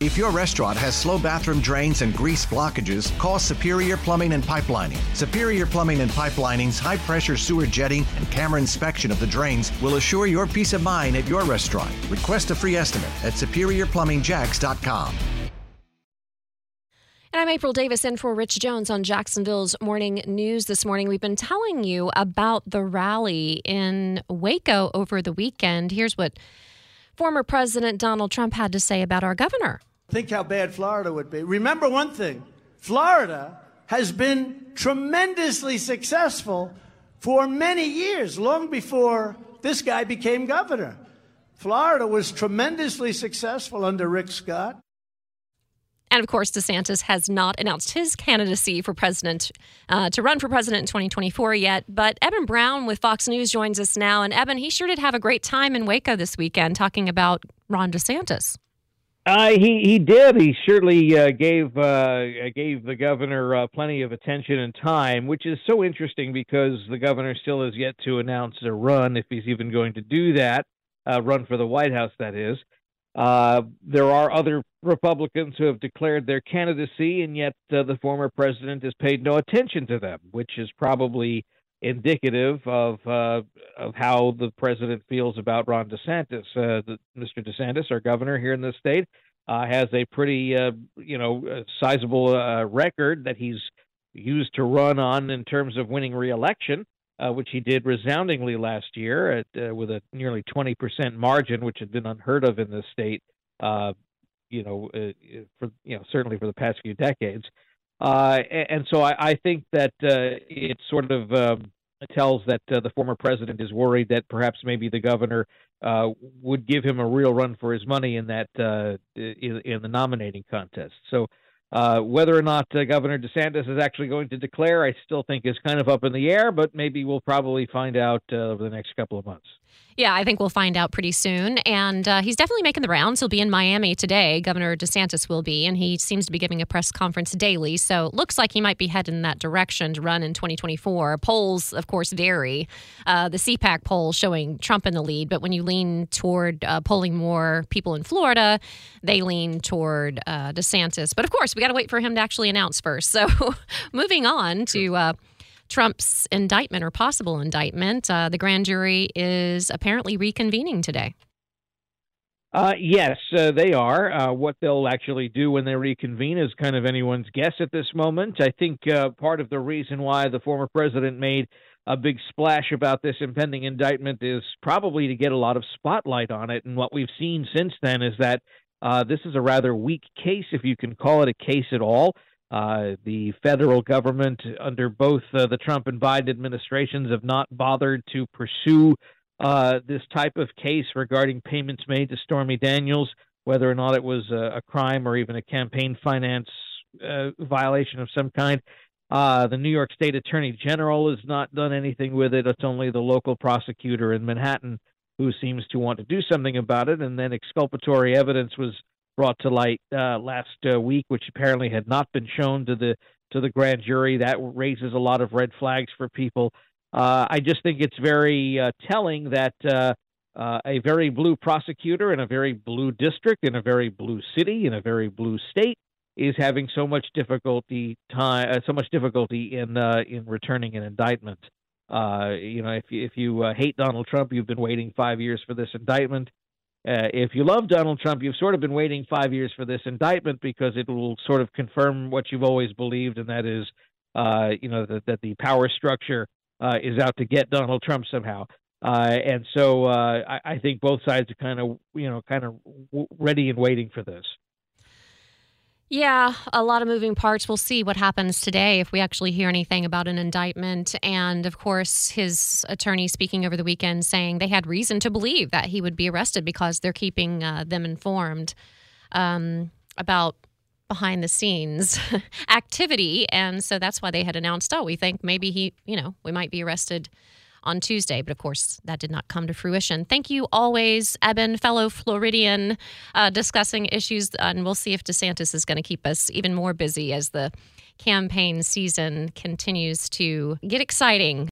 If your restaurant has slow bathroom drains and grease blockages, call Superior Plumbing and Pipelining. Superior Plumbing and Pipelining's high pressure sewer jetting and camera inspection of the drains will assure your peace of mind at your restaurant. Request a free estimate at superiorplumbingjacks.com. And I'm April Davis in for Rich Jones on Jacksonville's Morning News this morning. We've been telling you about the rally in Waco over the weekend. Here's what former President Donald Trump had to say about our governor. Think how bad Florida would be. Remember one thing Florida has been tremendously successful for many years, long before this guy became governor. Florida was tremendously successful under Rick Scott. And of course, DeSantis has not announced his candidacy for president uh, to run for president in 2024 yet. But Eben Brown with Fox News joins us now. And Eben, he sure did have a great time in Waco this weekend talking about Ron DeSantis. Uh, he he did. He surely uh, gave uh, gave the governor uh, plenty of attention and time, which is so interesting because the governor still has yet to announce a run, if he's even going to do that, uh, run for the White House. That is. Uh, there are other Republicans who have declared their candidacy, and yet the former president has paid no attention to them, which is probably indicative of uh, of how the president feels about Ron DeSantis. Uh, the, Mr. DeSantis, our governor here in the state, uh, has a pretty uh, you know uh, sizable uh, record that he's used to run on in terms of winning reelection, which he did resoundingly last year at, with a nearly 20% margin, which had been unheard of in the state. you know, for you know certainly for the past few decades. Uh, and so I, I, think that uh, it sort of um, tells that uh, the former president is worried that perhaps maybe the governor uh, would give him a real run for his money in that uh, in, in, the nominating contest. So uh, whether or not Governor DeSantis is actually going to declare, I still think is kind of up in the air. But maybe we'll probably find out over the next couple of months. Yeah, I think we'll find out pretty soon. And uh, he's definitely making the rounds. He'll be in Miami today. Governor DeSantis will be, and he seems to be giving a press conference daily. So it looks like he might be heading in that direction to run in 2024. Polls, of course, vary. Uh, the CPAC poll showing Trump in the lead, but when you lean toward uh, polling more people in Florida, they lean toward uh, DeSantis. But of course, we got to wait for him to actually announce first. So moving on to uh, Trump's indictment or possible indictment. Uh, the grand jury is apparently reconvening today. Uh, yes, uh, they are. Uh, what they'll actually do when they reconvene is kind of anyone's guess at this moment. I think uh, part of the reason why the former president made a big splash about this impending indictment is probably to get a lot of spotlight on it. And what we've seen since then is that uh, this is a rather weak case, if you can call it a case at all. Uh, the federal government, under both uh, the Trump and Biden administrations, have not bothered to pursue uh, this type of case regarding payments made to Stormy Daniels, whether or not it was a, a crime or even a campaign finance uh, violation of some kind. Uh, the New York State Attorney General has not done anything with it. It's only the local prosecutor in Manhattan who seems to want to do something about it. And then exculpatory evidence was brought to light uh, last uh, week, which apparently had not been shown to the to the grand jury. That raises a lot of red flags for people. Uh, I just think it's very uh, telling that uh, uh, a very blue prosecutor in a very blue district, in a very blue city, in a very blue state, is having so much difficulty time, so much difficulty in in returning an indictment. You know, if you, if you hate Donald Trump, you've been waiting five years for this indictment. Uh, if you love Donald Trump, you've sort of been waiting five years for this indictment because it will sort of confirm what you've always believed, and that is, uh, you know, that, that the power structure uh, is out to get Donald Trump somehow. Uh, and so uh, I, I, think both sides are kind of, you know, kind of ready and waiting for this. Yeah, a lot of moving parts. We'll see what happens today if we actually hear anything about an indictment. And of course, his attorney speaking over the weekend saying they had reason to believe that he would be arrested because they're keeping uh, them informed um, about behind the scenes activity. And so that's why they had announced, oh, we think maybe he, you know, we might be arrested on Tuesday. But of course, that did not come to fruition. Thank you always, Eben, fellow Floridian, uh, discussing issues. And we'll see if DeSantis is going to keep us even more busy as the campaign season continues to get exciting.